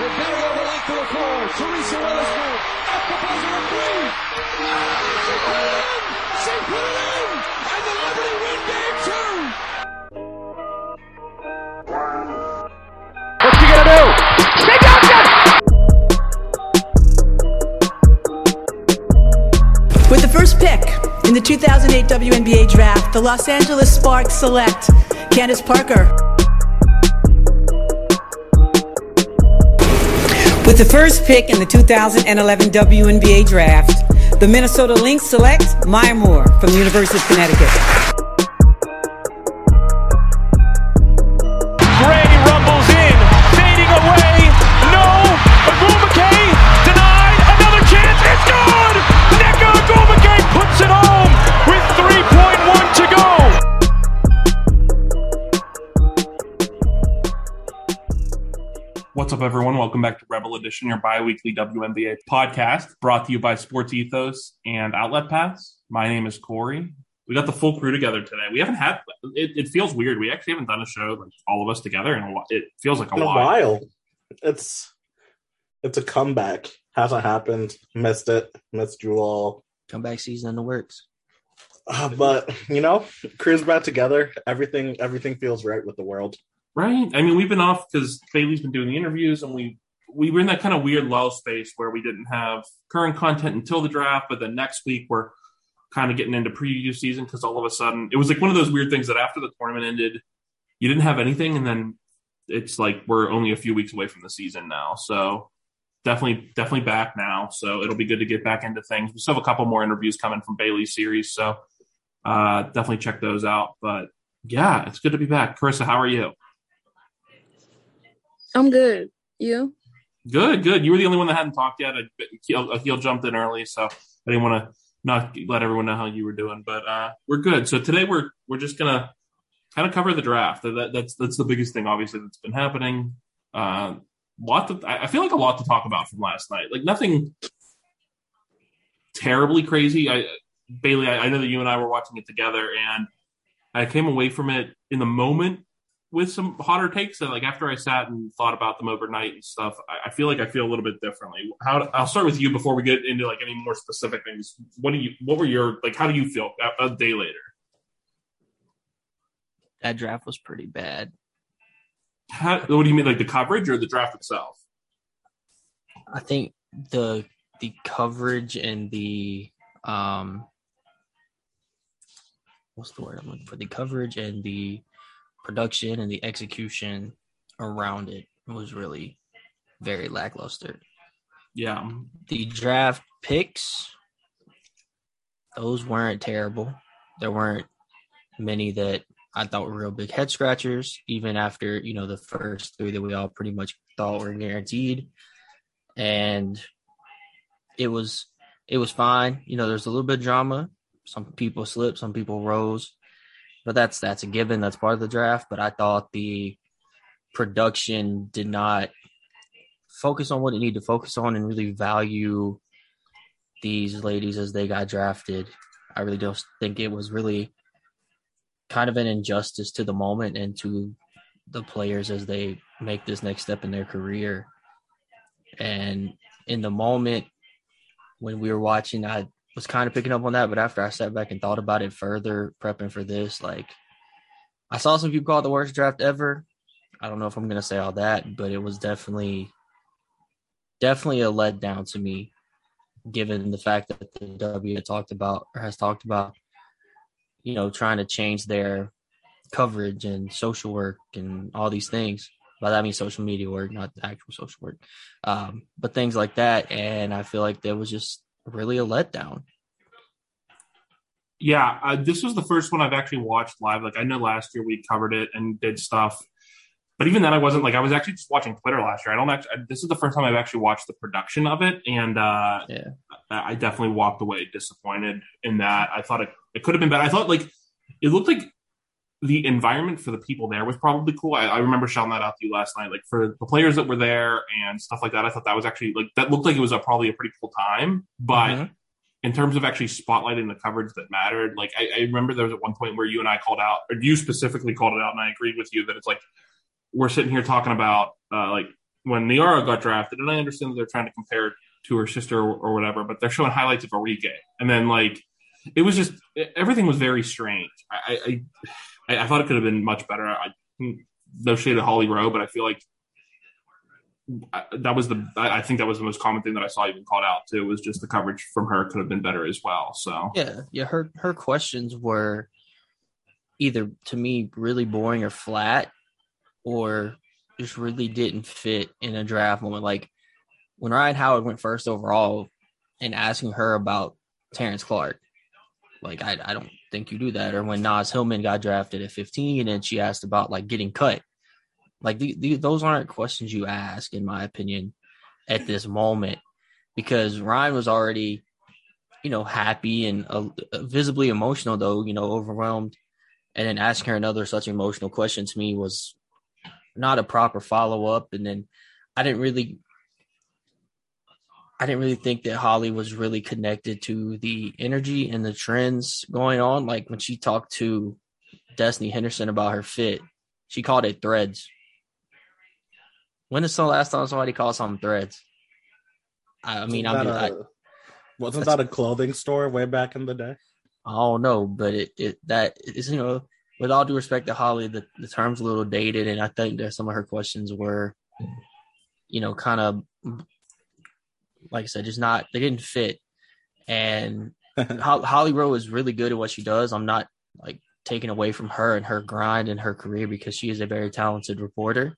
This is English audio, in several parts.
They're betting on the length of the. Teresa buzzer of three. She put it in! She put it in! And the Liberty win game two! What's she gonna do? With the first pick in the 2008 WNBA draft, the Los Angeles Sparks select Candace Parker. The first pick in the 2011 WNBA draft, the Minnesota Lynx select Maya Moore from the University of Connecticut. Edition, your bi-weekly WNBA podcast, brought to you by Sports Ethos and Outlet Pass. My name is Corey. We got the full crew together today. We haven't had it. It feels weird. We actually haven't done a show like all of us together in a while. It feels like a a while. while. It's it's a comeback. Hasn't happened. Missed it. Missed you all. comeback season in the works. Uh, but you know, crew's back together. Everything everything feels right with the world. Right? I mean, we've been off because Bailey's been doing the interviews, and we we were in that kind of weird lull space where we didn't have current content until the draft, but then next week we're kind of getting into preview season because all of a sudden it was like one of those weird things that after the tournament ended, you didn't have anything, and then it's like we're only a few weeks away from the season now, so definitely definitely back now. So it'll be good to get back into things. We still have a couple more interviews coming from Bailey's series, so uh, definitely check those out. But yeah, it's good to be back. Carissa, how are you? I'm good. You? Good, good. You were the only one that hadn't talked yet. Akil, Akil jumped in early, so I didn't want to not let everyone know how you were doing. But uh, we're good. So today we're we're just gonna kind of cover the draft. That, that's that's the biggest thing, obviously, that's been happening. Uh, lot to, I I feel like a lot to talk about from last night. Like nothing terribly crazy. I Bailey, I, I know that you and I were watching it together, and I came away from it in the moment with some hotter takes that like after I sat and thought about them overnight and stuff, I, I feel like I feel a little bit differently. How I'll start with you before we get into like any more specific things. What do you what were your like how do you feel a, a day later? That draft was pretty bad. How, what do you mean like the coverage or the draft itself? I think the the coverage and the um what's the word I'm looking for? The coverage and the production and the execution around it was really very lackluster. Yeah. The draft picks, those weren't terrible. There weren't many that I thought were real big head scratchers, even after, you know, the first three that we all pretty much thought were guaranteed. And it was it was fine. You know, there's a little bit of drama. Some people slipped, some people rose. But that's that's a given. That's part of the draft. But I thought the production did not focus on what it needed to focus on and really value these ladies as they got drafted. I really don't think it was really kind of an injustice to the moment and to the players as they make this next step in their career. And in the moment when we were watching, I was kind of picking up on that. But after I sat back and thought about it further, prepping for this, like I saw some people call it the worst draft ever. I don't know if I'm to say all that, but it was definitely, definitely a letdown to me, given the fact that the W talked about or has talked about, you know, trying to change their coverage and social work and all these things. By that I mean social media work, not actual social work, um, but things like that. And I feel like there was just really a letdown. Yeah, uh, this was the first one I've actually watched live. Like I know last year we covered it and did stuff, but even then I wasn't like I was actually just watching Twitter last year. I don't actually. This is the first time I've actually watched the production of it, and uh, Yeah. I I definitely walked away disappointed in that. I thought it, it could have been better. I thought like it looked like the environment for the people there was probably cool. I, I remember shouting that out to you last night. Like for the players that were there and stuff like that, I thought that was actually like that looked like it was a, probably a pretty cool time. But Mhm. in terms of actually spotlighting the coverage that mattered, like I, I remember there was at one point where you and I called out, or you specifically called it out, and I agreed with you that it's like we're sitting here talking about uh, like when Nyara got drafted, and I understand that they're trying to compare to her sister or, or whatever, but they're showing highlights of Enrique, and then like it was just everything was very strange. I I, I thought it could have been much better. I, no shade of Holly Rowe, but I feel like that was the I think that was the most common thing that I saw even called out too was just the coverage from her could have been better as well. So yeah, yeah, her her questions were either to me really boring or flat, or just really didn't fit in a draft moment. Like when Rhyne Howard went first overall, and asking her about Terrence Clarke, like I I don't think you do that. Or when Naz Hillmon got drafted at 15, and she asked about like getting cut like the, the, those aren't questions you ask, in my opinion, at this moment, because Rhyne was already, you know, happy and uh, visibly emotional, though you know, overwhelmed, and then asking her another such emotional question to me was not a proper follow up. And then I didn't really, I didn't really think that Holly was really connected to the energy and the trends going on. Like when she talked to Destanni Henderson about her fit, she called it threads when is the last time somebody called something threads? I mean, I mean, I, wasn't that a clothing store way back in the day? I don't know, but it, it that is you know, with all due respect to Holly, the, the term's a little dated, and I think that some of her questions were, you know, kind of like I said, just not they didn't fit. And Holly Rowe is really good at what she does. I'm not like taking away from her and her grind and her career because she is a very talented reporter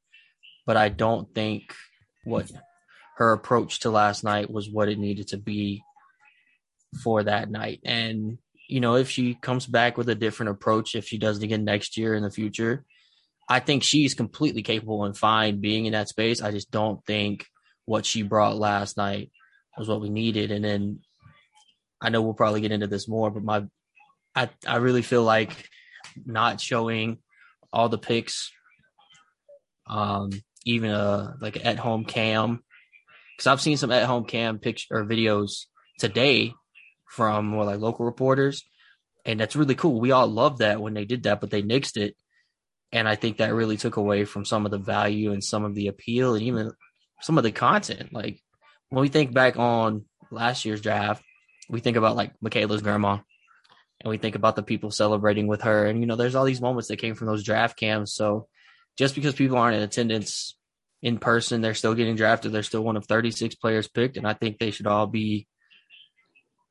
but I don't think what her approach to last night was what it needed to be for that night. And, you know, if she comes back with a different approach, if she does it again next year in the future, I think she's completely capable and fine being in that space. I just don't think what she brought last night was what we needed. And then I know we'll probably get into this more, but my I I really feel like not showing all the picks um even a like at home cam because I've seen some at home cam picture or videos today from more like local reporters, and that's really cool. We all love that when they did that, but they nixed it, and I think that really took away from some of the value and some of the appeal and even some of the content. Like when we think back on last year's draft, we think about like Michaela's grandma, and we think about the people celebrating with her, and you know, there's all these moments that came from those draft cams. So just because people aren't in attendance in person, they're still getting drafted. They're still one of 36 players picked, and I think they should all be,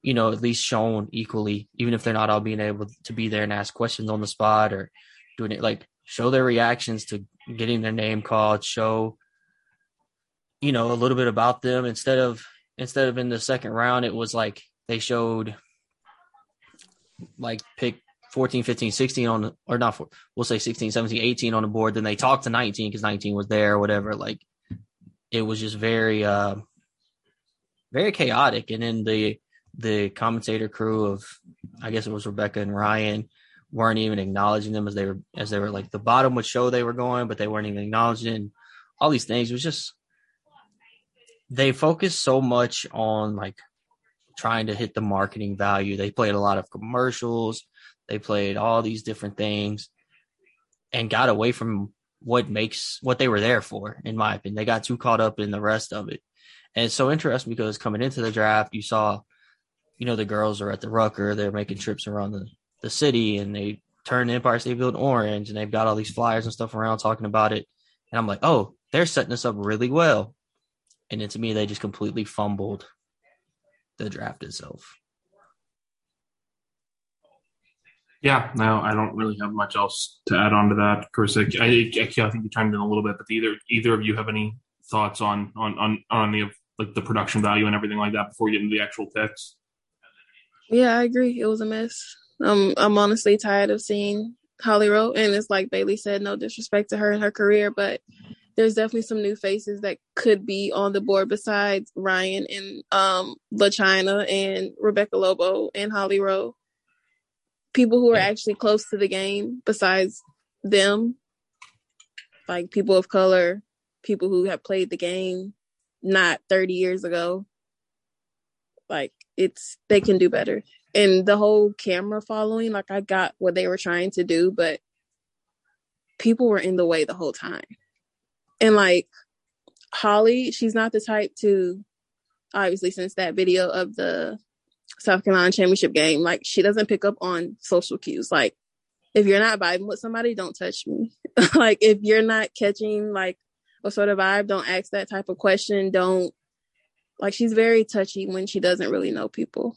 you know, at least shown equally, even if they're not all being able to be there and ask questions on the spot or doing it. Like show their reactions to getting their name called, show, you know, a little bit about them instead of instead of in the second round, it was like they showed like pick 14, 15, 16 on, or not, for, we'll say 16, 17, 18 on the board. Then they talked to 19 because 19 was there or whatever. Like it was just very, uh, very chaotic. And then the, the commentator crew of, I guess it was Rebecca and Ryan weren't even acknowledging them as they were, as they were like the bottom would show they were going, but they weren't even acknowledging all these things. It was just, they focused so much on like trying to hit the marketing value. They played a lot of commercials they played all these different things and got away from what makes what they were there for, in my opinion. They got too caught up in the rest of it. And it's so interesting because coming into the draft, you saw, you know, the girls are at the Rucker, they're making trips around the, the city and they turn Empire State Building orange and they've got all these flyers and stuff around talking about it. And I'm like, oh, they're setting us up really well. And then to me, they just completely fumbled the draft itself. Yeah, no, I don't really have much else to add on to that. Of course, I, I, I think you chimed in a little bit, but either either of you have any thoughts on on on on the like the production value and everything like that before we get into the actual picks? Yeah, I agree. It was a mess. Um, I'm honestly tired of seeing Holly Rowe, and it's like Bailey said, no disrespect to her and her career, but there's definitely some new faces that could be on the board besides Ryan and um LaChina and Rebecca Lobo and Holly Rowe. People who are yeah. actually close to the game besides them like people of color people who have played the game not 30 years ago. Like it's they can do better. And the whole camera following like i got what they were trying to do but people were in the way the whole time and like Holly, she's not the type to obviously since that video of the South Carolina championship game, like she doesn't pick up on social cues. Like if you're not vibing with somebody, don't touch me. like if you're not catching like a sort of vibe, don't ask that type of question. Don't like she's very touchy when she doesn't really know people.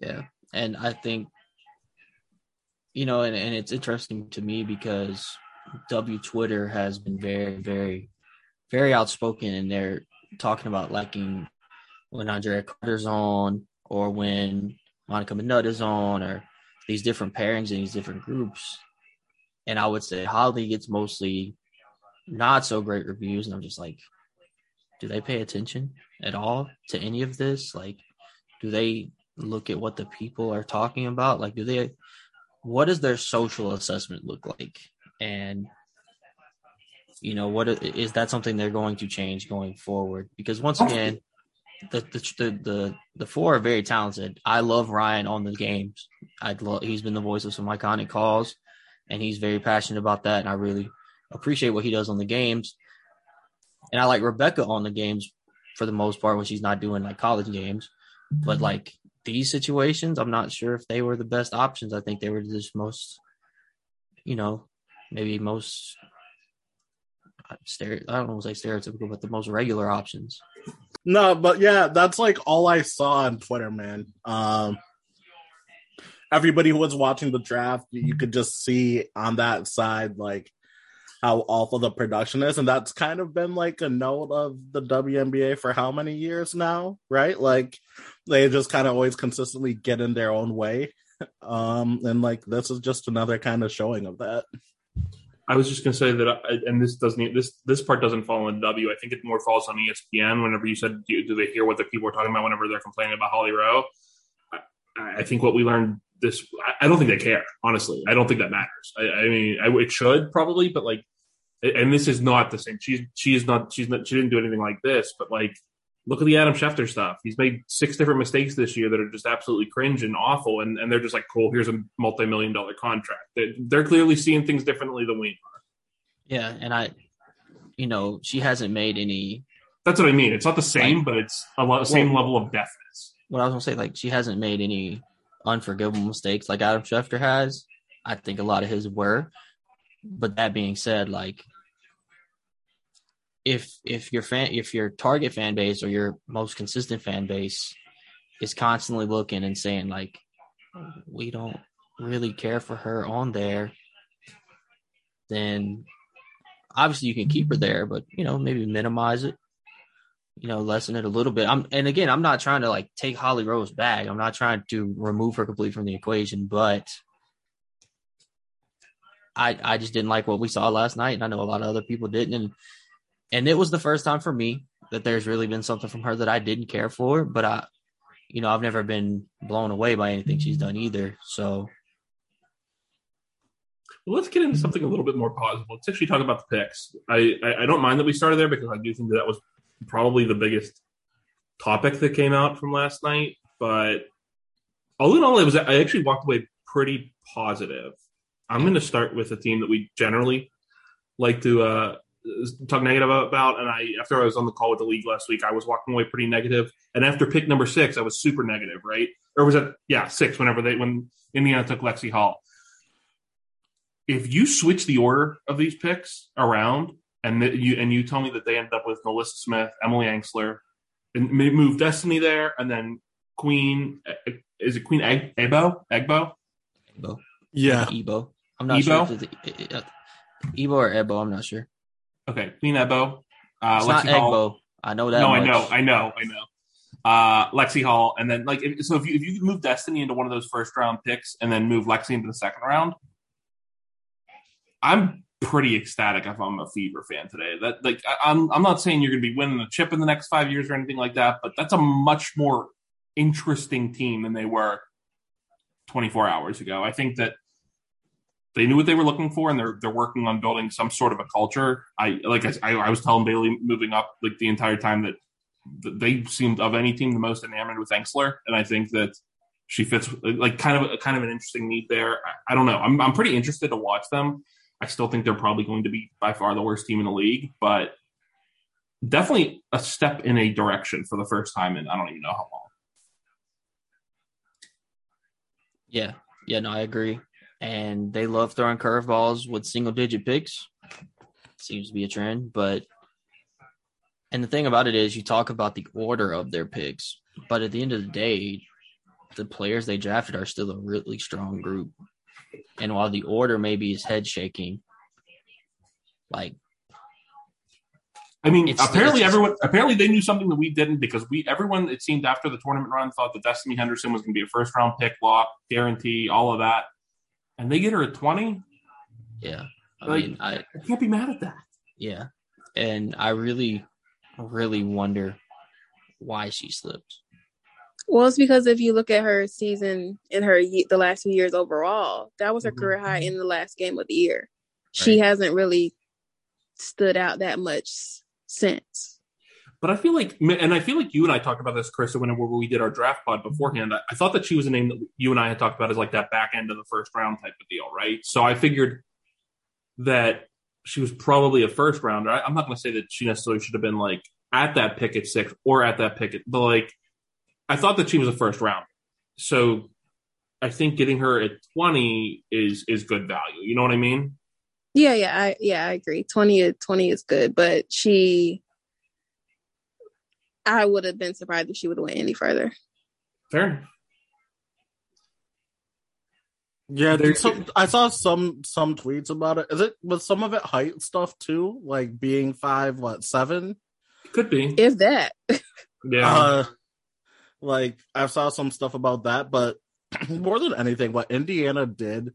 Yeah. And I think you know, and, and it's interesting to me because W Twitter has been very, very, very outspoken and they're talking about liking when Andraya Carter's on or when Monica McNutt is on or these different pairings in these different groups. And I would say Holly gets mostly not so great reviews. And I'm just like, do they pay attention at all to any of this? Like, do they look at what the people are talking about? Like, do they, what does their social assessment look like? And, you know, what is that something they're going to change going forward? Because once oh. again, the the the the, four are very talented. I love Ryan on the games. I love he's been the voice of some iconic calls, and he's very passionate about that. And I really appreciate what he does on the games. And I like Rebecca on the games for the most part when she's not doing like college games. But mm-hmm. like these situations, I'm not sure if they were the best options. I think they were just most, you know, maybe most. I don't want to say stereotypical, but the most regular options. No, but yeah, that's like all I saw on Twitter, man. Um, everybody who was watching the draft, you could just see on that side like how awful the production is, and that's kind of been like a note of the WNBA for how many years now, right? Like they just kind of always consistently get in their own way, um, and like this is just another kind of showing of that. I was just going to say that, I, and this doesn't this this part doesn't fall on W. I think it more falls on ESPN. Whenever you said, do, do they hear what the people are talking about whenever they're complaining about Holly Rowe? I, I think what we learned this, I, I, don't think they care. Honestly, I don't think that matters. I, I mean, it should probably, but like, and this is not the same. She's she is not she's not she didn't do anything like this, but like look at the Adam Schefter stuff. He's made six different mistakes this year that are just absolutely cringe and awful. And, and they're just like, cool, here's a multi million dollar contract. They're clearly seeing things differently than we are. Yeah. And I, you know, she hasn't made any. That's what I mean. It's not the same, like, but it's a lot, the same well, level of deafness. What I was going to say, like, she hasn't made any unforgivable mistakes like Adam Schefter has. I think a lot of his were. But that being said, like, if if your fan if your target fan base or your most consistent fan base is constantly looking and saying like we don't really care for her on there then obviously you can keep her there but you know maybe minimize it you know lessen it a little bit. I'm and again i'm not trying to like take Holly Rowe's back. I'm not trying to remove her completely from the equation but i i just didn't like what we saw last night and i know a lot of other people didn't and and it was the first time for me that there's really been something from her that I didn't care for, but I, you know, I've never been blown away by anything she's done either. So, well, let's get into something a little bit more positive. Let's actually talk about the picks. I, I, I don't mind that we started there because I do think that, that was probably the biggest topic that came out from last night. But all in all, it was I actually walked away pretty positive. I'm going to start with a team that we generally like to uh, talk negative about. And I, after I was on the call with the league last week, I was walking away pretty negative. And after pick number six, I was super negative, right? Or was it, yeah, six, whenever they, when Indiana took Lexi Hall. If you switch the order of these picks around and you, and you tell me that they end up with NaLyssa Smith, Emily Engstler, and move Destanni there, and then Queen, eh, is it Queen Egg, Ebo? Egbo? Ebo. Yeah. Ebo. I'm not Ebo? sure. If it's eh, eh, Ebo or Ebo, I'm not sure. Okay, Queen Ebo. Uh, it's Lexie not Hall. Egbo. I know that. No, much. I know, I know, I know. Uh, Lexie Hull, and then like if, so if you if you move Destanni into one of those first round picks and then move Lexi into the second round, I'm pretty ecstatic if I'm a Fever fan today. That like I, I'm I'm not saying you're going to be winning the chip in the next five years or anything like that, but that's a much more interesting team than they were 24 hours ago. I think that they knew what they were looking for and they're they're working on building some sort of a culture. I like I, I was telling Bailey moving up like the entire time that, they seemed of any team the most enamored with Engstler, and I think that she fits like kind of kind of an interesting need there. I, I don't know. I'm I'm pretty interested to watch them. I still think they're probably going to be by far the worst team in the league, but definitely a step in a direction for the first time in I don't even know how long. Yeah, yeah, no, I agree. And they love throwing curveballs with single digit picks. Seems to be a trend, but and the thing about it is you talk about the order of their picks, but at the end of the day, the players they drafted are still a really strong group. And while the order maybe is head shaking, like I mean, It's- apparently it's- everyone apparently they knew something that we didn't because we everyone it seemed after the tournament run thought that Destanni Henderson was going to be a first round pick, lock, guarantee, all of that, and they get her at twenty. yeah. I Like- mean, I I can't be mad at that. yeah. And I really really wonder why she slipped. Well, it's because if you look at her season in her the last few years overall, that was her Mhm. career high in the last game of the year. She hasn't really stood out that much since. But I feel like, and I feel like you and I talked about this, Chris, whenever we did our draft pod beforehand. I, thought that she was a name that you and I had talked about as like that back end of the first round type of deal, right? So I figured that she was probably a first rounder. I, I'm not going to say that she necessarily should have been like at that pick at six or at that pick at, but like I thought that she was a first round. So I think getting her at 20 is is good value. You know what I mean? Yeah, yeah, I yeah, I agree. 20 is 20 is good, but she I would have been surprised if she would have went any further. Fair. Yeah, There's- some, I saw some some tweets about it. Is it was some of it height stuff too, like being five what seven? Could be. If that. Yeah. Uh, like I saw some stuff about that, but more than anything, what Indiana did,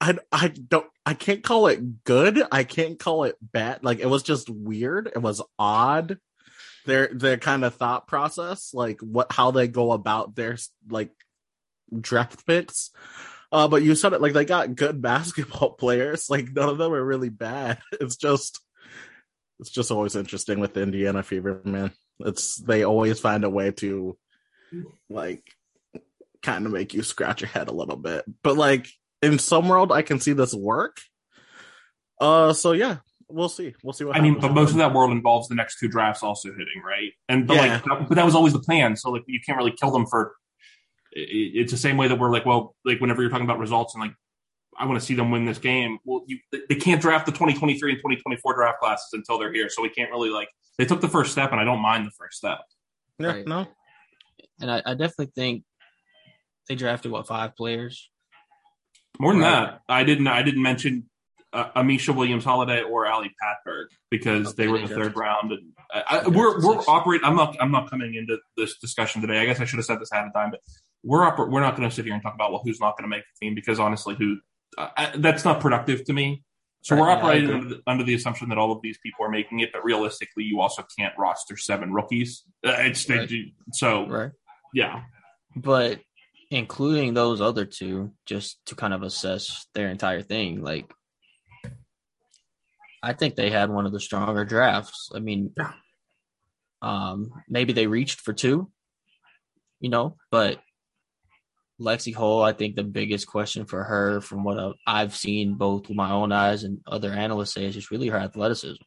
I I don't I can't call it good. I can't call it bad. Like it was just weird. It was odd. Their their kind of thought process, like what how they go about their like draft picks. Uh, but you said it like they got good basketball players. Like none of them are really bad. It's just it's just always interesting with the Indiana Fever, man. It's they always find a way to like kind of make you scratch your head a little bit. But like in some world I can see this work. Uh so yeah, we'll see. We'll see what I mean, but most of that world involves the next two drafts also hitting, right? And but Yeah. like, that- but that was always the plan. So like, you can't really kill them for. i- i- It's the same way that we're like, well, like whenever you're talking about results and like, I want to see them win this game. Well, you they can't draft the 2023 and 2024 draft classes until they're here, so we can't really like. They took the first step, and I don't mind the first step. yeah, Right. no. And I, I definitely think they drafted what five players. More than Right. that, I didn't. I didn't mention uh, Ameshya Williams Holliday or Ali Patberg because they were in the third round. And I, I, we're we're operating. I'm not. I'm not coming into this discussion today. I guess I should have said this ahead of time, but we're oper- we're not going to sit here and talk about well who's not going to make the team because honestly, who uh, I, that's not productive to me. So Right, we're operating agree. under the, under the assumption that all of these people are making it, but realistically, you also can't roster seven rookies. Uh, it's Right. so Right. yeah. But including those other two, just to kind of assess their entire thing, like I think they had one of the stronger drafts. I mean, um, maybe they reached for two, you know, but Lexie Hull, I think the biggest question for her, from what I've seen both with my own eyes and other analysts say, is just really her athleticism.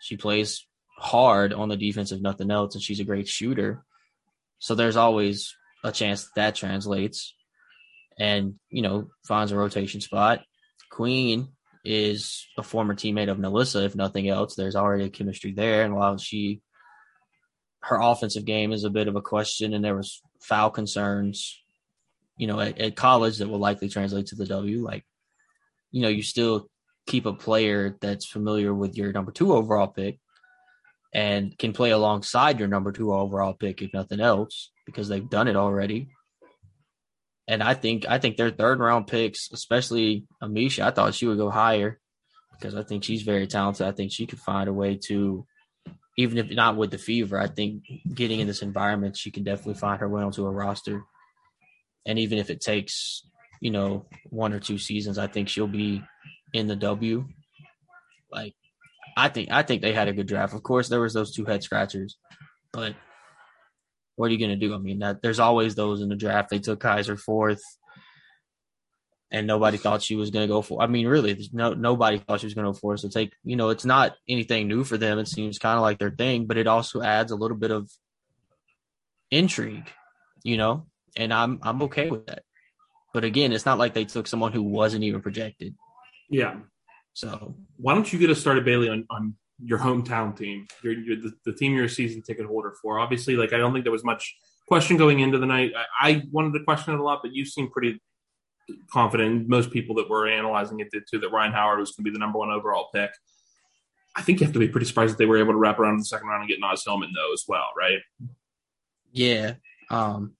She plays hard on the defense, if nothing else, and she's a great shooter. So there's always a chance that, that translates and, you know, finds a rotation spot. Queen is a former teammate of NaLyssa, if nothing else. There's already a chemistry there. And while she, her offensive game is a bit of a question, and there was foul concerns, you know, at, at college that will likely translate to the W. Like, you know, you still keep a player that's familiar with your number two overall pick and can play alongside your number two overall pick, if nothing else, because they've done it already. And I think I think their third round picks, especially Ameshya, I thought she would go higher because I think she's very talented. I think she could find a way to, even if not with the fever, I think getting in this environment, she can definitely find her way onto a roster. And even if it takes, you know, one or two seasons, I think she'll be in the W. Like, I think I think they had a good draft. Of course, there was those two head scratchers, but what are you going to do? I mean, that there's always those in the draft. They took Kaiser fourth. and nobody thought she was going to go for. I mean, really, there's no nobody thought she was going to go for. So take, you know, it's not anything new for them. It seems kind of like their thing, but it also adds a little bit of intrigue, you know, and I'm I'm okay with that. But again, it's not like they took someone who wasn't even projected. Yeah. So Why don't you get us started, Bailey, on, on your hometown team, your, your the, the team you're a season ticket holder for? Obviously, like I don't think there was much question going into the night. I, I wanted to question it a lot, but you seem pretty confident. Most people that were analyzing it did too. That Rhyne Howard was going to be the number one overall pick. I think you have to be pretty surprised that they were able to wrap around in the second round and get Naz Hillmon though as well, right? yeah, um,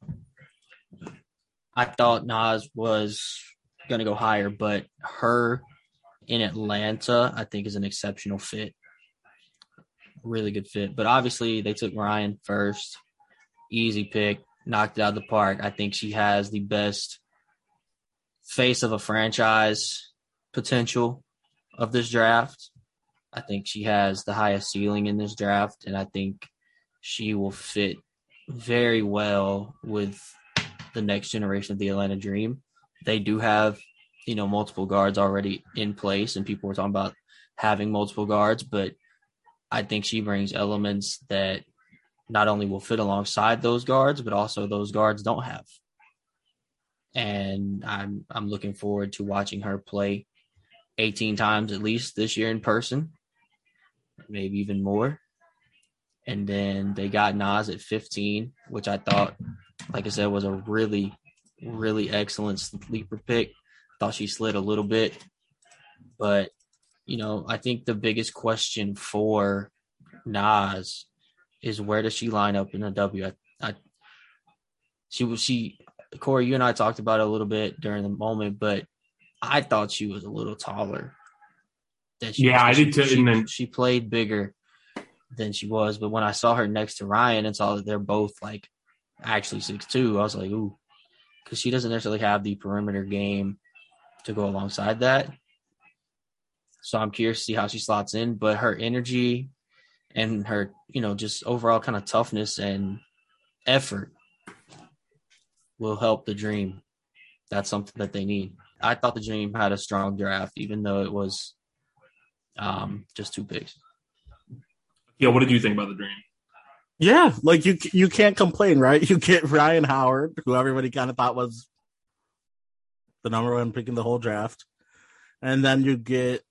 I thought Naz was going to go higher, but her in Atlanta, I think, is an exceptional fit. Really good fit. But obviously, they took Rhyne first. Easy pick, knocked it out of the park. I think she has the best face of a franchise potential of this draft. I think she has the highest ceiling in this draft, and I think she will fit very well with the next generation of the Atlanta Dream. They do have, you know, multiple guards already in place, and people were talking about having multiple guards, but I think she brings elements that not only will fit alongside those guards, but also those guards don't have. And I'm I'm looking forward to watching her play 18 times at least this year in person, maybe even more. And then they got Naz at 15, which I thought, like I said, was a really, really excellent sleeper pick. Thought she slid a little bit, but you know, I think the biggest question for Naz is where does she line up in the W? I, I she was she Corey, you and I talked about it a little bit during the moment, but I thought she was a little taller. That she, yeah, I did too. She, and then she played bigger than she was, but when I saw her next to Rhyne and saw that they're both like actually six two, I was like, ooh, because she doesn't necessarily have the perimeter game to go alongside that. So I'm curious to see how she slots in, but her energy and her, you know, just overall kind of toughness and effort will help the dream. That's something that they need. I thought the dream had a strong draft, even though it was um, just two picks. Yeah, what did you think about the dream? Yeah, like you you can't complain, right? You get Rhyne Howard, who everybody kind of thought was the number one pick in the whole draft, and then you get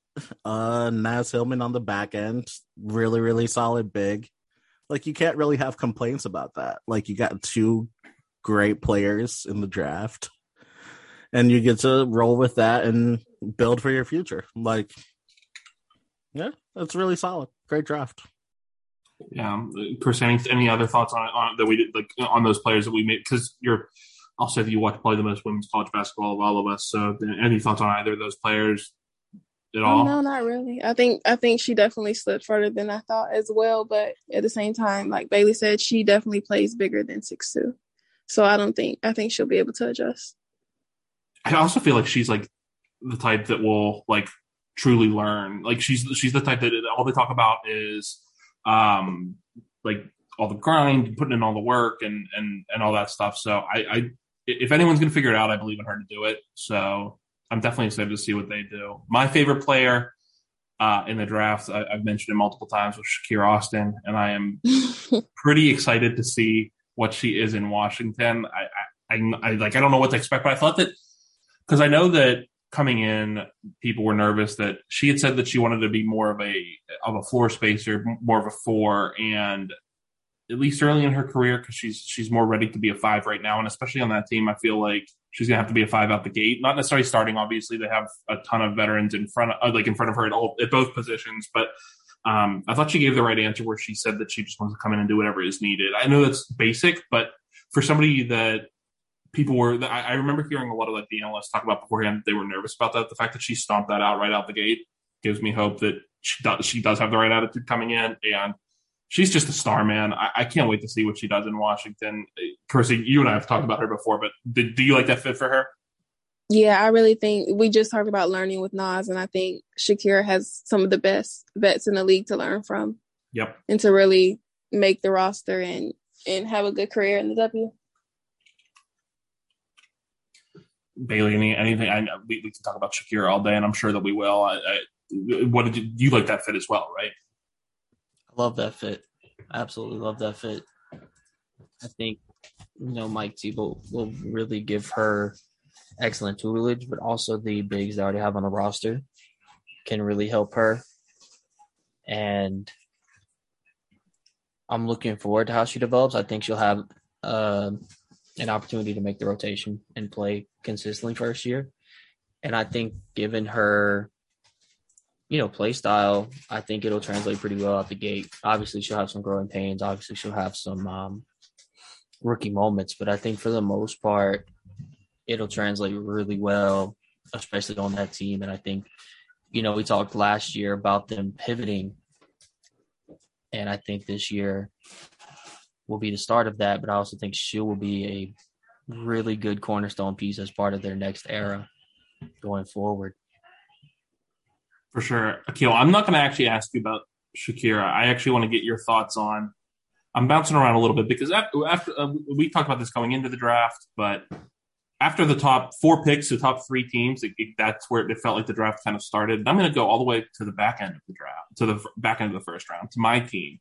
uh Naz Hillmon on the back end, really really solid big. Like you can't really have complaints about that. Like you got two great players in the draft, and you get to roll with that and build for your future. Like, yeah, that's really solid. Great draft. Yeah, Chris. Any, any other thoughts on, on that we did like on those players that we made? Because you're also if you watch probably the most women's college basketball of all of us. So, any thoughts on either of those players at all? No, not really. I think I think she definitely slipped further than I thought as well. But at the same time, like Bailey said, she definitely plays bigger than six two. So I don't think I think she'll be able to adjust. I also feel like she's like the type that will like truly learn. Like she's she's the type that all they talk about is um, like all the grind, putting in all the work, and and and all that stuff. So I, I if anyone's going to figure it out, I believe in her to do it. So I'm definitely excited to see what they do. My favorite player uh, in the draft, I, have mentioned it multiple times, was Shakira Austin, and I am pretty excited to see what she is in Washington. I, I, I, I like I don't know what to expect, but I thought that because I know that coming in, people were nervous that she had said that she wanted to be more of a of a floor spacer, more of a four, and at least early in her career, because she's she's more ready to be a five right now, and especially on that team, I feel like she's gonna have to be a five out the gate. Not necessarily starting. Obviously, they have a ton of veterans in front of like in front of her at, all, at both positions, but. Um, I thought she gave the right answer where she said that she just wants to come in and do whatever is needed. I know that's basic, but for somebody that people were I, remember hearing a lot of like the analysts talk about beforehand they were nervous about that the fact that she stomped that out right out the gate gives me hope that she does she does have the right attitude coming in and she's just a star man i, I can't wait to see what she does in washington Carissa, you and i have talked about her before but do, do you like that fit for her yeah, I really think we just talked about learning with Naz, and I think Shakira has some of the best vets in the league to learn from. Yep. And to really make the roster and and have a good career in the W. Bailey, any, anything? I know we, we can talk about Shakira all day, and I'm sure that we will. I, I, what did you, you like that fit as well, right? Love that fit. Absolutely love that fit. I think you know Mike Thibault will really give her excellent tutelage, but also the bigs they already have on the roster can really help her. And I'm looking forward to how she develops. I think she'll have uh, an opportunity to make the rotation and play consistently first year. And I think given her, you know, play style, I think it'll translate pretty well out the gate. Obviously, she'll have some growing pains. Obviously, she'll have some um, rookie moments, but I think for the most part, it'll translate really well, especially on that team. And I think, you know, we talked last year about them pivoting. And I think this year will be the start of that. But I also think she will be a really good cornerstone piece as part of their next era going forward. For sure. Akil, I'm not going to actually ask you about Shakira. I actually want to get your thoughts on. I'm bouncing around a little bit because after, after uh, we talked about this going into the draft, but after the top four picks, the top three teams, it, it, that's where it felt like the draft kind of started. And I'm going to go all the way to the back end of the draft, to the back end of the first round, to my team.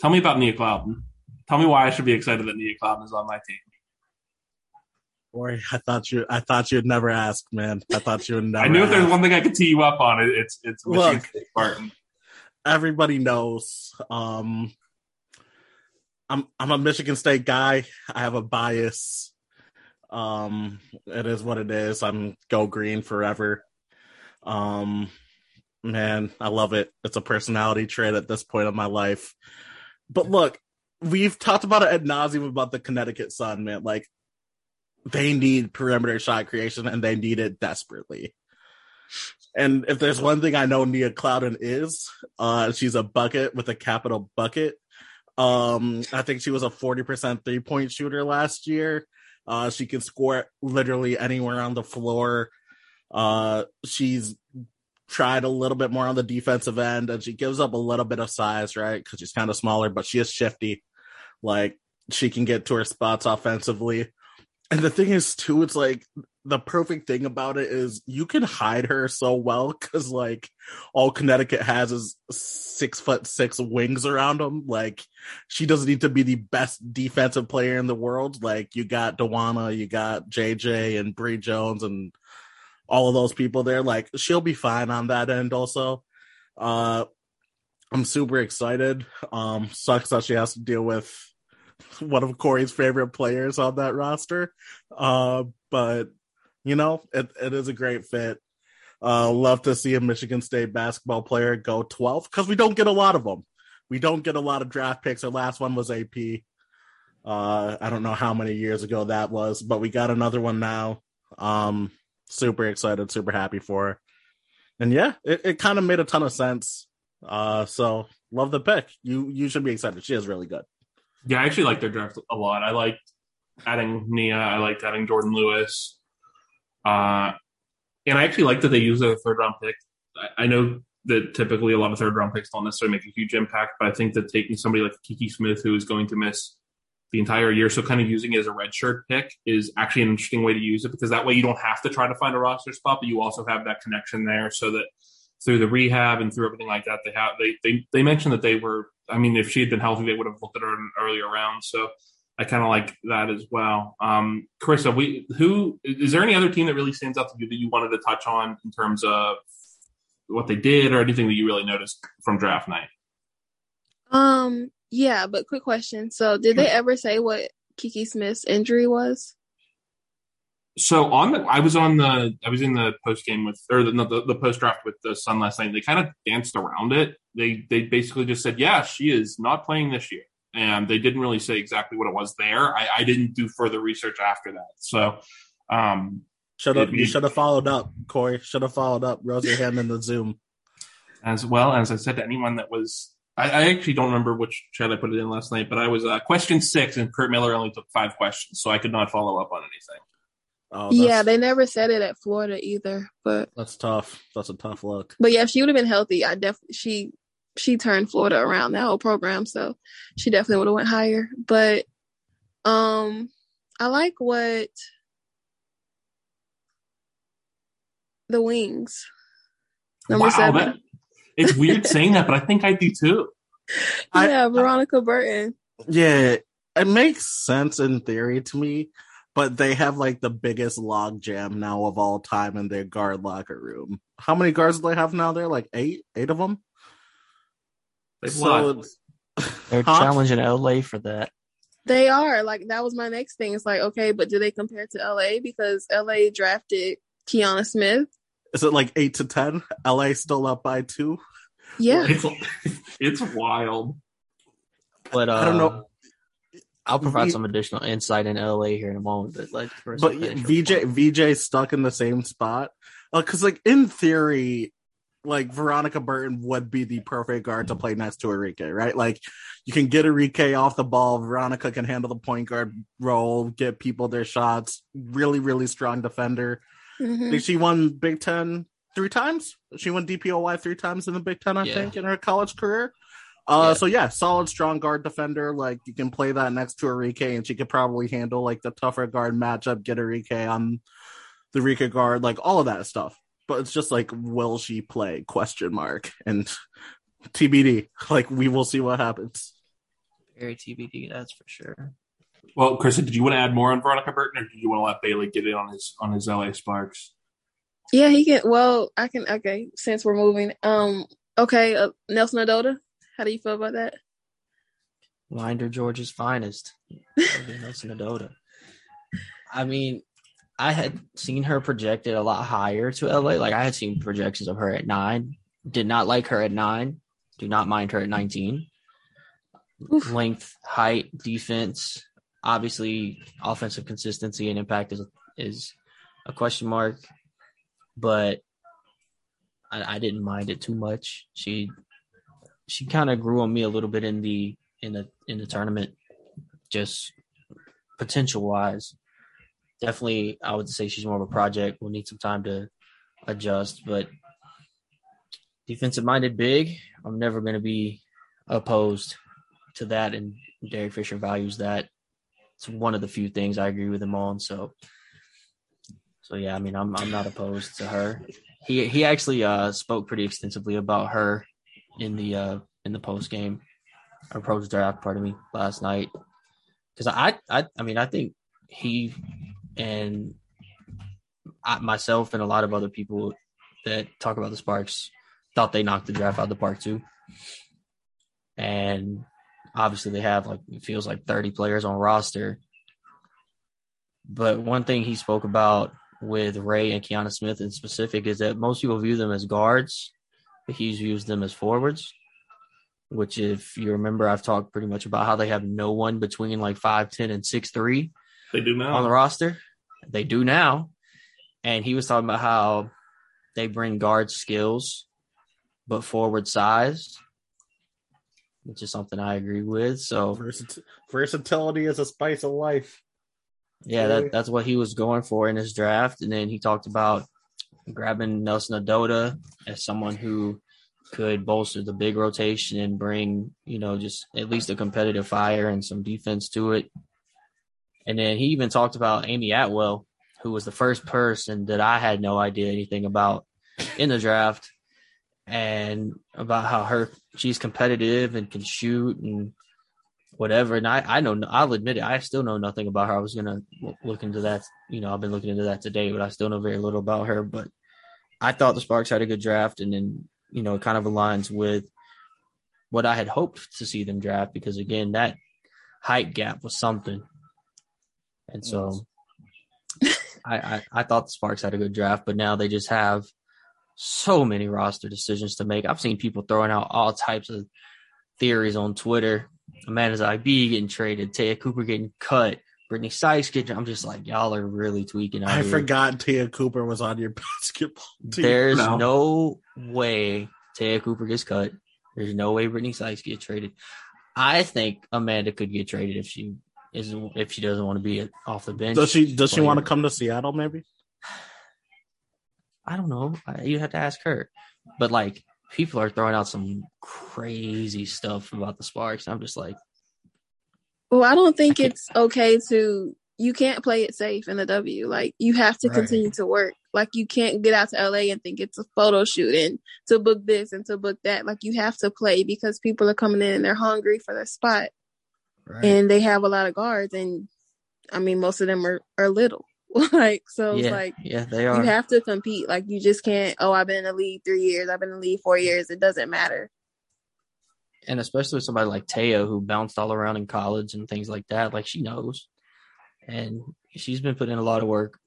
Tell me about Nia Clouden. Tell me why I should be excited that Nia Clouden is on my team. I thought you. I thought you'd never ask, man. I thought you would never. I knew if there's one thing I could tee you up on, it, it's it's Michigan Look, State Spartan. Everybody knows. Um, I'm I'm a Michigan State guy. I have a bias. Um, it is what it is. I'm go green forever. Um, man, I love it. It's a personality trait at this point of my life. But look, we've talked about it ad nauseum about the Connecticut Sun, man. Like they need perimeter shot creation and they need it desperately. And if there's one thing I know Nia Clouden is, uh, she's a bucket with a capital bucket. Um, I think she was a 40% three point shooter last year. Uh, she can score literally anywhere on the floor. Uh, she's tried a little bit more on the defensive end and she gives up a little bit of size, right? Because she's kind of smaller, but she is shifty. Like she can get to her spots offensively. And the thing is, too, it's like the perfect thing about it is you can hide her so well because like all Connecticut has is six foot six wings around them. Like she doesn't need to be the best defensive player in the world. Like you got DeWanna, you got JJ and Bree Jones and all of those people there. Like she'll be fine on that end also. Uh I'm super excited. Um sucks that she has to deal with one of Corey's favorite players on that roster. Uh, but you know, it, it is a great fit. Uh, love to see a Michigan State basketball player go 12 because we don't get a lot of them. We don't get a lot of draft picks. Our last one was AP. Uh, I don't know how many years ago that was, but we got another one now. Um, super excited, super happy for her. And yeah, it, it kind of made a ton of sense. Uh, so love the pick. You you should be excited. She is really good. Yeah, I actually like their draft a lot. I liked adding Nia. I liked adding Jordan Lewis. Uh, and I actually like that they use a third round pick. I, I know that typically a lot of third round picks don't necessarily make a huge impact, but I think that taking somebody like Kiki Smith, who is going to miss the entire year, so kind of using it as a redshirt pick is actually an interesting way to use it because that way you don't have to try to find a roster spot, but you also have that connection there so that through the rehab and through everything like that, they have they they they mentioned that they were. I mean, if she had been healthy, they would have looked at her in an earlier round. So I kind of like that as well. Um, Carissa, we who is there any other team that really stands out to you that you wanted to touch on in terms of what they did or anything that you really noticed from draft night? Um, yeah, but quick question. So, did they ever say what Kiki Smith's injury was? So on the, I was on the, I was in the post game with, or the, the, the post draft with the Sun last night. They kind of danced around it. They, they basically just said, yeah, she is not playing this year. And they didn't really say exactly what it was there. I, I didn't do further research after that. So, um, should have, you should have followed up, Corey. Should have followed up. Your hand in the Zoom. As well as I said to anyone that was, I, I actually don't remember which chat I put it in last night, but I was uh, question six, and Curt Miller only took five questions, so I could not follow up on anything. Oh, yeah, they never said it at Florida either. But that's tough. That's a tough look. But yeah, if she would have been healthy, I definitely she she turned Florida around that whole program, so she definitely would have went higher. But um, I like what The Wings. Number wow, seven. that, it's weird saying that, but I think I do too. I- yeah, Veronica Burton. Yeah, it makes sense in theory to me, but they have like the biggest log jam now of all time in their guard locker room. How many guards do they have now? There like eight, eight of them. They've so, They're Huh? challenging LA for that. They are like that was my next thing. It's like okay, but do they compare to LA because LA drafted Kianna Smith? is it like eight to ten? LA still up by two. Yeah, It's it's wild. But uh, I don't know. I'll provide V- some additional insight in LA here in a moment. But like, first But I'll VJ point. VJ stuck in the same spot because like in theory. Like Veronica Burton would be the perfect guard to play next to Arike, right? Like you can get Arike off the ball. Veronica can handle the point guard role, get people their shots. Really, really strong defender. I Mhm. think she won Big Ten three times. She won DPOY three times in the Big Ten, I Yeah. think, in her college career. Uh, Yeah. so yeah, solid, strong guard defender. Like you can play that next to Arike, and she could probably handle like the tougher guard matchup, get Arike on the Enrique guard, like all of that stuff. But it's just like, will she play? Question mark and TBD. Like we will see what happens. very TBD. That's for sure. Well, Chris, did you want to add more on Veronica Burton, or do you want to let Bailey get in on his on his LA Sparks? yeah, he can. Well, I can. Okay, since we're moving, um, okay, uh, Nelson-Ododa. How do you feel about that? Winder Georgia's finest. Nelson-Ododa. I mean, I had seen her projected a lot higher to LA. Like I had seen projections of her at nine. Did not like her at nine. Do not mind her at 19. Oof. Length, height, defense. Obviously, offensive consistency and impact is is a question mark, but I, I didn't mind it too much. She she kind of grew on me a little bit in the in the in the tournament, just potential wise. Definitely, I would say she's more of a project. We'll need some time to adjust, but defensive minded big. I'm never going to be opposed to that, and Derek Fisher values that. It's one of the few things I agree with him on. So, so yeah, I mean, I'm I'm not opposed to her. He he actually uh, spoke pretty extensively about her in the uh, in the post game or post draft, pardon me, last night. Because I, I I mean I think he and I, myself and a lot of other people that talk about the Sparks thought they knocked the draft out of the park too. And obviously they have like it feels like 30 players on roster. But one thing he spoke about with Rae and Kianna Smith in specific is that most people view them as guards, he's used them as forwards. Which, if you remember, I've talked pretty much about how they have no one between like five ten and six three They do now. on the roster. They do now. And he was talking about how they bring guard skills, but forward size, which is something I agree with. So Versit- versatility is a spice of life. yeah, that, that's what he was going for in his draft. And then he talked about grabbing Nelson-Ododa as someone who could bolster the big rotation and bring, you know, just at least a competitive fire and some defense to it. And then he even talked about Amy Atwell, who was the first person that I had no idea anything about in the draft and about how her she's competitive and can shoot and whatever. And I, I know, I'll admit it, I still know nothing about her. I was gonna look into that. You know, I've been looking into that today, but I still know very little about her. But I thought the Sparks had a good draft, and then you know, it kind of aligns with what I had hoped to see them draft because again, that height gap was something. And so I, I, I thought the Sparks had a good draft, but now they just have so many roster decisions to make. I've seen people throwing out all types of theories on Twitter. Amanda Zahui B getting traded, Te'a Cooper getting cut, Brittany Sykes getting. I'm just like, y'all are really tweaking. Out I here. forgot Te'a Cooper was on your basketball team. There's No. no. way Te'a Cooper gets cut. There's no way Brittany Sykes gets traded. I think Amanda could get traded if she isn't if she doesn't want to be off the bench. Does she does she want to come to Seattle maybe? I don't know. You have to ask her. But like people are throwing out some crazy stuff about the Sparks. I'm just like, Well, I don't think I can't- it's okay to. You can't play it safe in the W. Like you have to Right. continue to work. Like you can't get out to LA and think it's a photo shoot and to book this and to book that. Like you have to play because people are coming in and they're hungry for their spot. Right. And they have a lot of guards and I mean most of them are, are little. like so it's yeah, like yeah, they are. you have to compete. Like you just can't, oh, I've been in the league three years, I've been in the league four years. It doesn't matter. and especially with somebody like Te'a who bounced all around in college and things like that, like she knows. And she's been putting in a lot of work,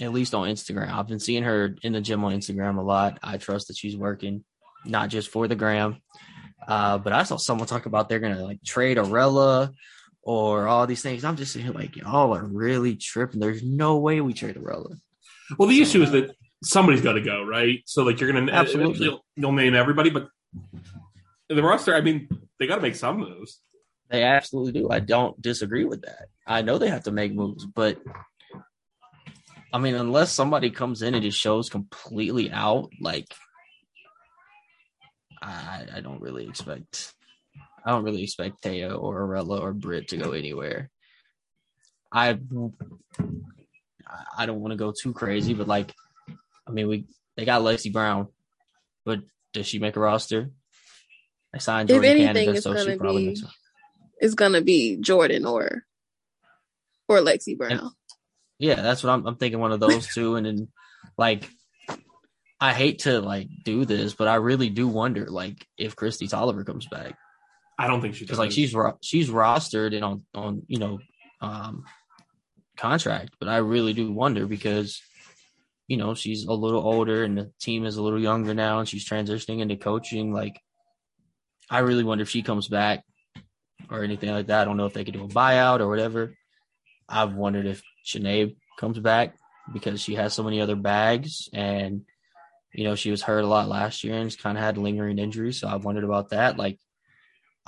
at least on Instagram. I've been seeing her in the gym on Instagram a lot. I trust that she's working, not just for the gram. Uh, but I saw someone talk about they're gonna like trade Arella or all these things. I'm just saying, like, y'all are really tripping. There's no way we trade Arella. Well, the issue is that somebody's got to go, right? So, like, you're going to Absolutely. you'll name everybody, but the roster, I mean, they got to make some moves. They absolutely do. I don't disagree with that. I know they have to make moves, but I mean, unless somebody comes in and just shows completely out, like I, I don't really expect. I don't really expect Te'a or Arella or Britt to go anywhere. I I don't want to go too crazy, but like, I mean, we they got Lexie Brown, but does she make a roster? I signed If Jordin anything, Canada, it's so she gonna probably be it's gonna be Jordin or or Lexie Brown. Yeah, that's what I'm, I'm thinking. One of those two, and then like, I hate to like do this, but I really do wonder like if Kristi Toliver comes back I don't think she because does. like she's ro- she's rostered and on on you know um contract, but I really do wonder because you know she's a little older and the team is a little younger now, and she's transitioning into coaching. Like, I really wonder if she comes back or anything like that. I don't know if they could do a buyout or whatever. I've wondered if Chiney comes back because she has so many other bags and you know she was hurt a lot last year and she's kind of had lingering injuries. So I've wondered about that. Like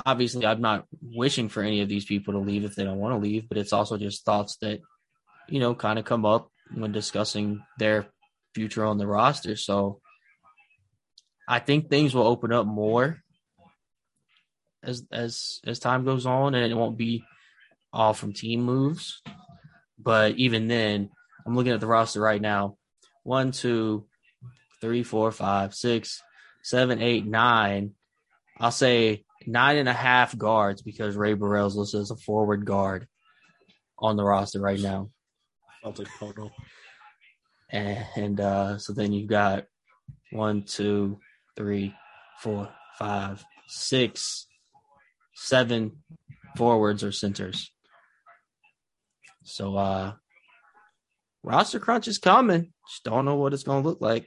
obviously I'm not wishing for any of these people to leave if they don't want to leave, but it's also just thoughts that, you know, kind of come up when discussing their future on the roster. So I think things will open up more as as as time goes on and it won't be all from team moves. But even then, I'm looking at the roster right now. One, two, three, four, five, six, seven, eight, nine. I'll say nine and a half guards because Rae Burrell's listed as a forward guard on the roster right now. Celtic photo. And, and uh, so then you've got one, two, three, four, five, six, seven forwards or centers. So uh roster crunch is coming. Just don't know what it's gonna look like.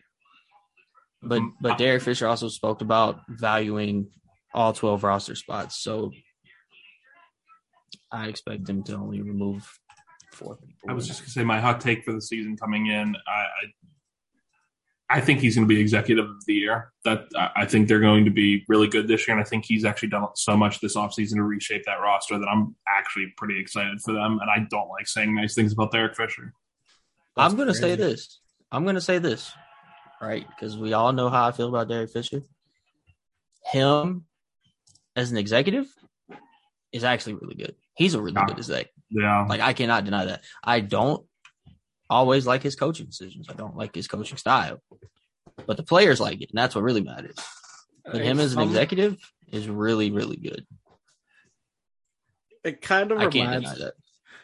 But but Derek Fisher also spoke about valuing all 12 roster spots. So I expect him to only remove four people. I was just gonna say my hot take for the season coming in. I I, I think he's going to be executive of the year. That I I think they're going to be really good this year, and I think he's actually done so much this offseason to reshape that roster that I'm actually pretty excited for them. And I don't like saying nice things about Derek Fisher. I'm going to say this. I'm going to say this, right? Because we all know how I feel about Derek Fisher. Him as an executive is actually really good. He's a really Yeah. good exec. Yeah, Like I cannot deny that. I don't always like his coaching decisions. I don't like his coaching style, but the players like it, and that's what really matters. But him as an executive is really, really good. It kind of I can't reminds deny that.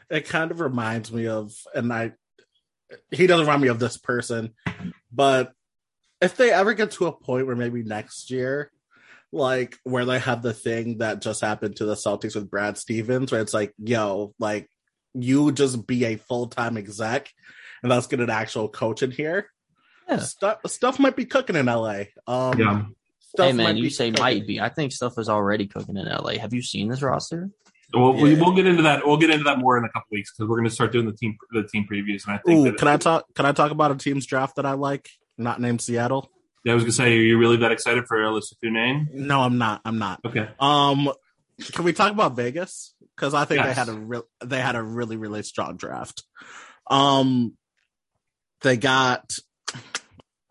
it kind of reminds me of and I he doesn't remind me of this person, but if they ever get to a point where maybe next year, like where they have the thing that just happened to the Celtics with Brad Stevens, where it's like, yo, like you just be a full time exec and let's get an actual coach in here. Yeah. Stuff stuff might be cooking in LA. Um Yeah. stuff Hey man, you say cooking. might be. I think stuff is already cooking in LA. Have you seen this roster? We'll, we, Yeah. we'll get into that. We'll get into that more in a couple weeks because we're going to start doing the team the team previews. And I think Ooh, that, can I talk can I talk about a team's draft that I like? Not named Seattle? Yeah, I was going to say, are you really that excited for Elissa Cunane? No, I'm not. I'm not. Okay. Um, can we talk about Vegas? Because I think they had a real, they had a really really strong draft. Um, they got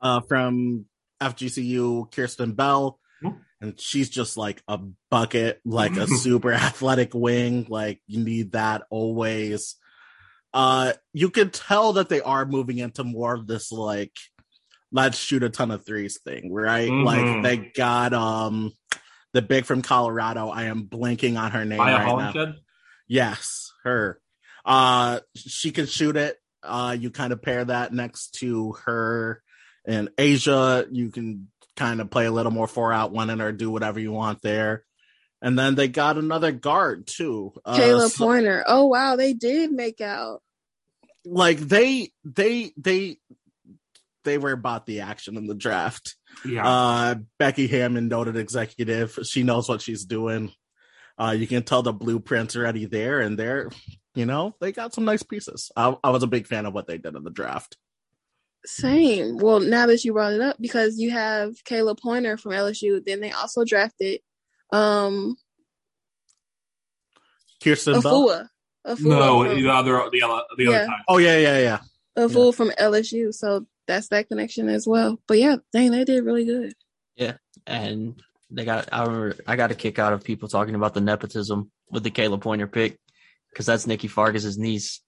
uh from FGCU Kierstan Bell, Mhm. and she's just like a bucket, like a super athletic wing. Like you need that always. uh, you can tell that they are moving into more of this like let's shoot a ton of threes thing, right? Mhm. Like they got um the big from Colorado. I am blanking on her name Mya right now. Yes, her. Uh she can shoot it. Uh you kind of pair that next to her and A'ja, you can kind of play a little more four out one in or do whatever you want there. And then they got another guard too. Uh, Khayla so- Pointer. Oh wow, they did make out. like they they they they were about the action in the draft. Yeah. Uh Becky Hammon, noted executive, she knows what she's doing. Uh you can tell the blueprints are already there, and they're you know they got some nice pieces. I, I was a big fan of what they did in the draft. Same. Well, now that you brought it up, because you have Khayla Pointer from LSU, then they also drafted um Kierstan Bell. Aifuwa. Aifuwa no, from, the other the other the other Yeah. time. Oh yeah, yeah, yeah. Aifuwa from LSU. So that's that connection as well. But yeah, dang, they did really good. Yeah, and they got I remember I got a kick out of people talking about the nepotism with the Khayla Pointer pick because that's Nikki Fargas's niece,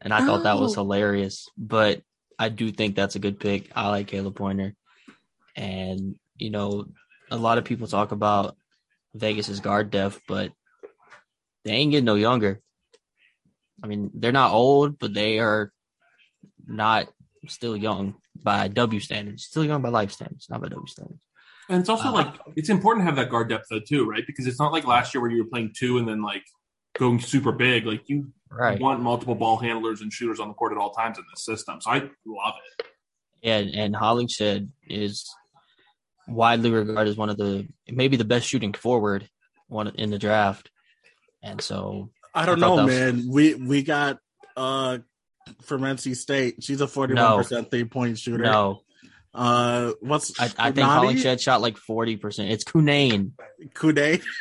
and I thought that was Oh. hilarious. But I do think that's a good pick. I like Khayla Pointer, and you know, a lot of people talk about Vegas's guard depth, but they ain't getting no younger. I mean, they're not old, but they are not still young by W standards. Still young by life standards, not by W standards. And it's also Uh, like it's important to have that guard depth though too, right? Because it's not like last year where you were playing two and then like going super big. Like you Right. want multiple ball handlers and shooters on the court at all times in this system. So I love it. Yeah, and and Hollingshed is widely regarded as one of the maybe the best shooting forward one in the draft. And so I don't I know, was- man. We we got uh from NC State. She's a forty-one percent three-point shooter. no, Uh, what's I, I think Kunani? Hollingshed shot like forty percent. It's Cunane. Kude.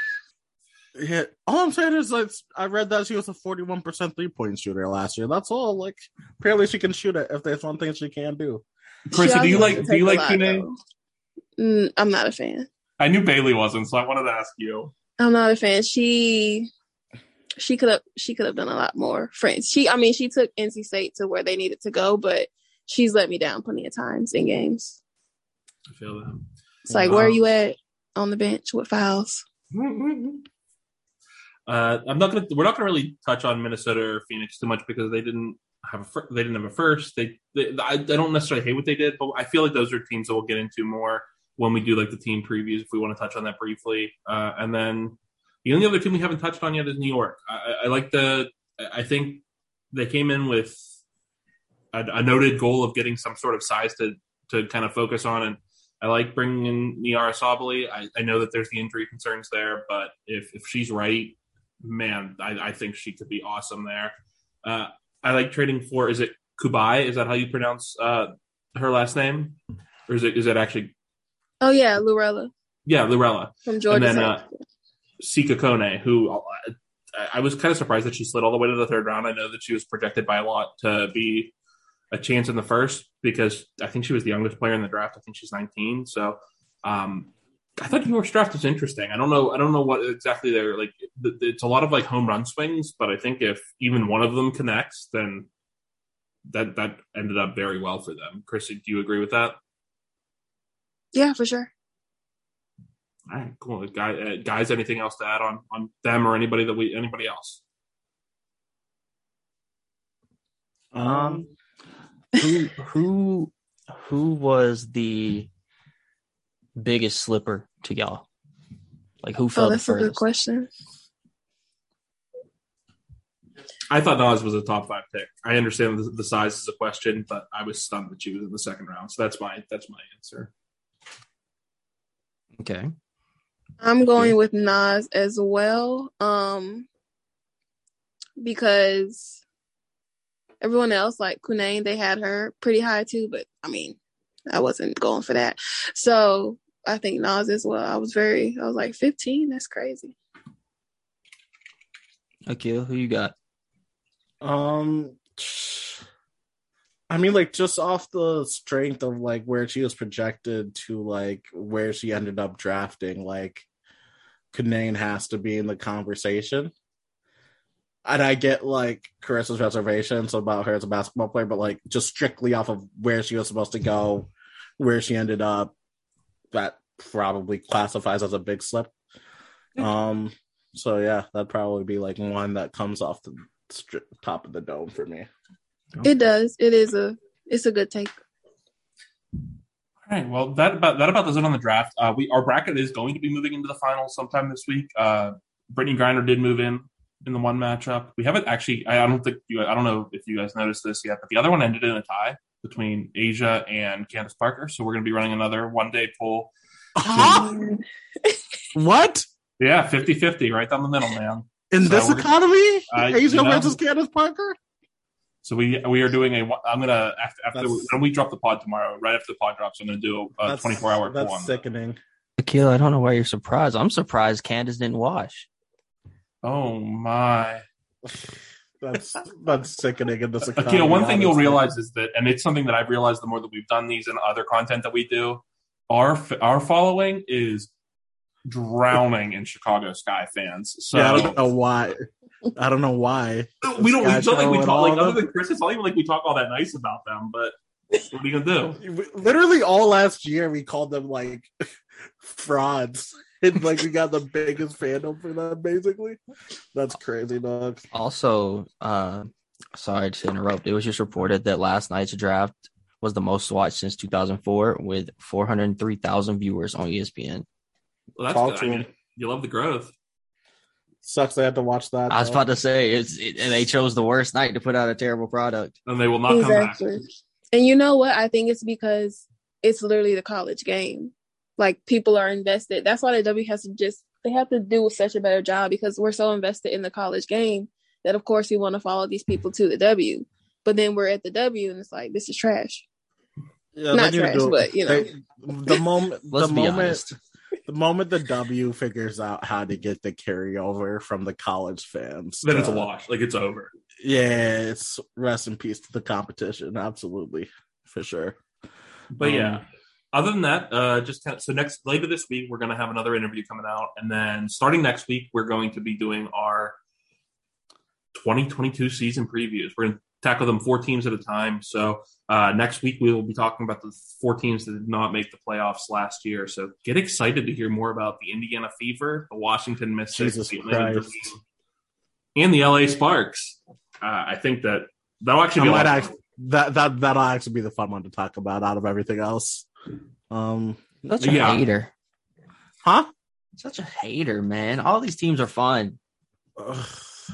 Yeah, all I'm saying is like I read that she was a 41 percent three point shooter last year. That's all. Like apparently she can shoot it if there's one thing she can do. Chris, do you like do you like a lot, Kune? Mm, I'm not a fan. I knew Bailey wasn't, so I wanted to ask you. I'm not a fan. She she could have she could have done a lot more. Friends. She I mean she took NC State to where they needed to go, but she's let me down plenty of times in games. I feel that. It's like where are you at on the bench with fouls? Uh, I'm not gonna. We're not gonna really touch on Minnesota or Phoenix too much because they didn't have a. Fir- they didn't have a first. They. they I, I don't necessarily hate what they did, but I feel like those are teams that we'll get into more when we do like the team previews if we want to touch on that briefly. Uh, and then the only other team we haven't touched on yet is New York. I, I, like the. I think they came in with a, a noted goal of getting some sort of size to to kind of focus on and. I like bringing in Nyara Sabally. I, I know that there's the injury concerns there, but if, if she's right, man, I, I think she could be awesome there. Uh, I like trading for is it Cubaj? Is that how you pronounce uh, her last name, or is it is it actually Oh yeah, Lorela yeah Lorela from Georgia. and then uh, Sika Kone, who uh, I, was kind of surprised that she slid all the way to the third round. I know that she was projected by a lot to be a chance in the first because I think she was the youngest player in the draft. I think she's 19. So um, I thought York's draft was interesting. I don't know. I don't know what exactly they're like. It's a lot of like home run swings, but I think if even one of them connects, then that that ended up very well for them. Chris, do you agree with that? yeah, for sure. All right, cool. Guy, uh, guys, anything else to add on on them or anybody that we anybody else? Um, who who who was the biggest slipper to y'all? Like who fell Oh, the that's a good question. I thought Naz was a top five pick. I understand the, the size is a question, but I was stunned that she was in the second round. So that's my that's my answer. Okay. I'm going with Naz as well. Um because everyone else, like Cunane, they had her pretty high too, but I mean, I wasn't going for that. So I think Naz as well. I was very I was like 15, that's crazy. Akil, who you got? Um, I mean, like just off the strength of like where she was projected to like where she ended up drafting, like Kanane has to be in the conversation. and I get like Carissa's reservations about her as a basketball player, but like just strictly off of where she was supposed to go, where she ended up, that probably classifies as a big slip. Um, so yeah, that'd probably be like one that comes off the top of the dome for me. It does. It is a. It's a good take. All right. Well, that about that about does it on the draft. Uh, we our bracket is going to be moving into the finals sometime this week. Uh, Brittney Griner did move in in the one matchup. We haven't actually. I, I don't think you. I don't know if you guys noticed this yet, but the other one ended in a tie between A'ja and Candace Parker. So we're going to be running another one day poll. What Yeah, 50-50, right down the middle, man. in So this we're- economy? Uh, A'ja you know- versus Candace Parker? So we we are doing a. I'm gonna after, after That's- when we drop the pod tomorrow, right after the pod drops, I'm gonna do a, a 24 hour That's poll. on sickening. Akil, I don't know why you're surprised. I'm surprised Candace didn't wash. Oh my. That's that's sickening in this economy. Akil, one thing you'll realize is that, and it's something that I've realized the more that we've done these and other content that we do, our our following is drowning in Chicago Sky fans. So yeah, I don't know why. I don't know why. we don't. Sky It's not like we talk like other them. than Chris. It's not even like we talk all that nice about them. But what are you gonna do? Literally all last year we called them like frauds. And like we got the biggest fandom for them, basically. That's crazy, dog. Also, uh, sorry to interrupt. It was just reported that last night's draft was the most watched since 2004 with 403,000 viewers on ESPN. Well, that's Talk good. to I mean, you love the growth. Sucks they had to watch that. I was though. about to say it's it, and they chose the worst night to put out a terrible product. and they will not come back. And you know what? I think it's because it's literally the college game. Like people are invested. That's why the W has to just they have to do such a better job because we're so invested in the college game that of course we want to follow these people to the W. But then we're at the W and it's like this is trash. Yeah, Not they need to trash, but, you know. they- the moment Let's the be moment honest. The moment the W figures out how to get the carryover from the college fans, Then it's a wash. Like it's over. Yeah, it's rest in peace to the competition. Absolutely, for sure. But Um, yeah, other than that, uh, just kind of, so next later this week we're going to have another interview coming out, and then starting next week we're going to be doing our 2022 season previews. We're going to tackle them four teams at a time. So uh, next week we will be talking about the four teams that did not make the playoffs last year. So get excited to hear more about the Indiana Fever, the Washington Mystics, Jesus the Christ. And the LA Sparks. Uh, I think that that'll actually I be a lot of act, that that that'll actually be the fun one to talk about out of everything else. Um, Such a Yeah. hater. huh? Such a hater, man. All these teams are fun. Ugh,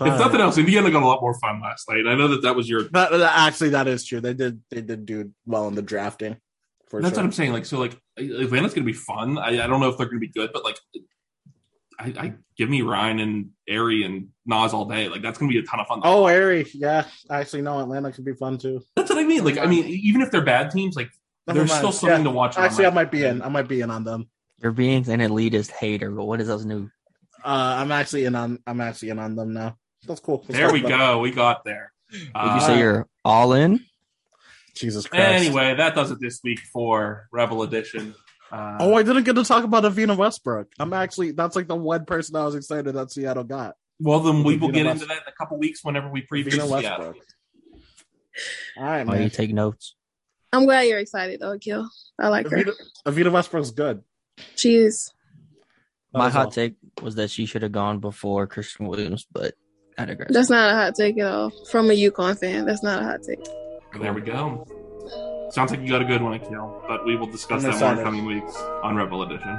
If nothing else, Indiana got a lot more fun last night. I know that that was your. that, that- actually that is true. They did they did do well in the drafting. For That's sure. what I'm saying. Like, so, like Atlanta's going to be fun. I, I don't know if they're going to be good, but like, I, I give me Rhyne and Aari and Naz all day. Like, that's going to be a ton of fun. Oh, Aari, yeah. Actually, no, Atlanta could be fun too. that's what I mean. Like, I mean, even if they're bad teams, like, Never there's mind. still something Yeah. to watch. on Actually, I might be in. I might be in on them. You're being an elitist hater, but what is else new? Uh, I'm actually in on. I'm actually in on them now. That's cool. Let's There we about it. go. We got there. Would Uh, you say you're all in? Jesus Christ. Anyway, that does it this week for Rebel Edition. Uh, Oh, I didn't get to talk about Evina Westbrook. I'm actually that's like the one person I was excited that Seattle got. well, then we will get West- into that in a couple weeks whenever we preview Evina Seattle. Westbrook. All right, Why you man. take notes? I'm glad you're excited though, Kill. I like her. Evina, Evina Westbrook's good. She is. That My hot all. take was that she should have gone before Christyn Williams, but I digress. That's not a hot take at all. From a UConn fan, that's not a hot take. There we go. Sounds like you got a good one, Akil, but we will discuss that more in excited. coming weeks on Rebel Edition.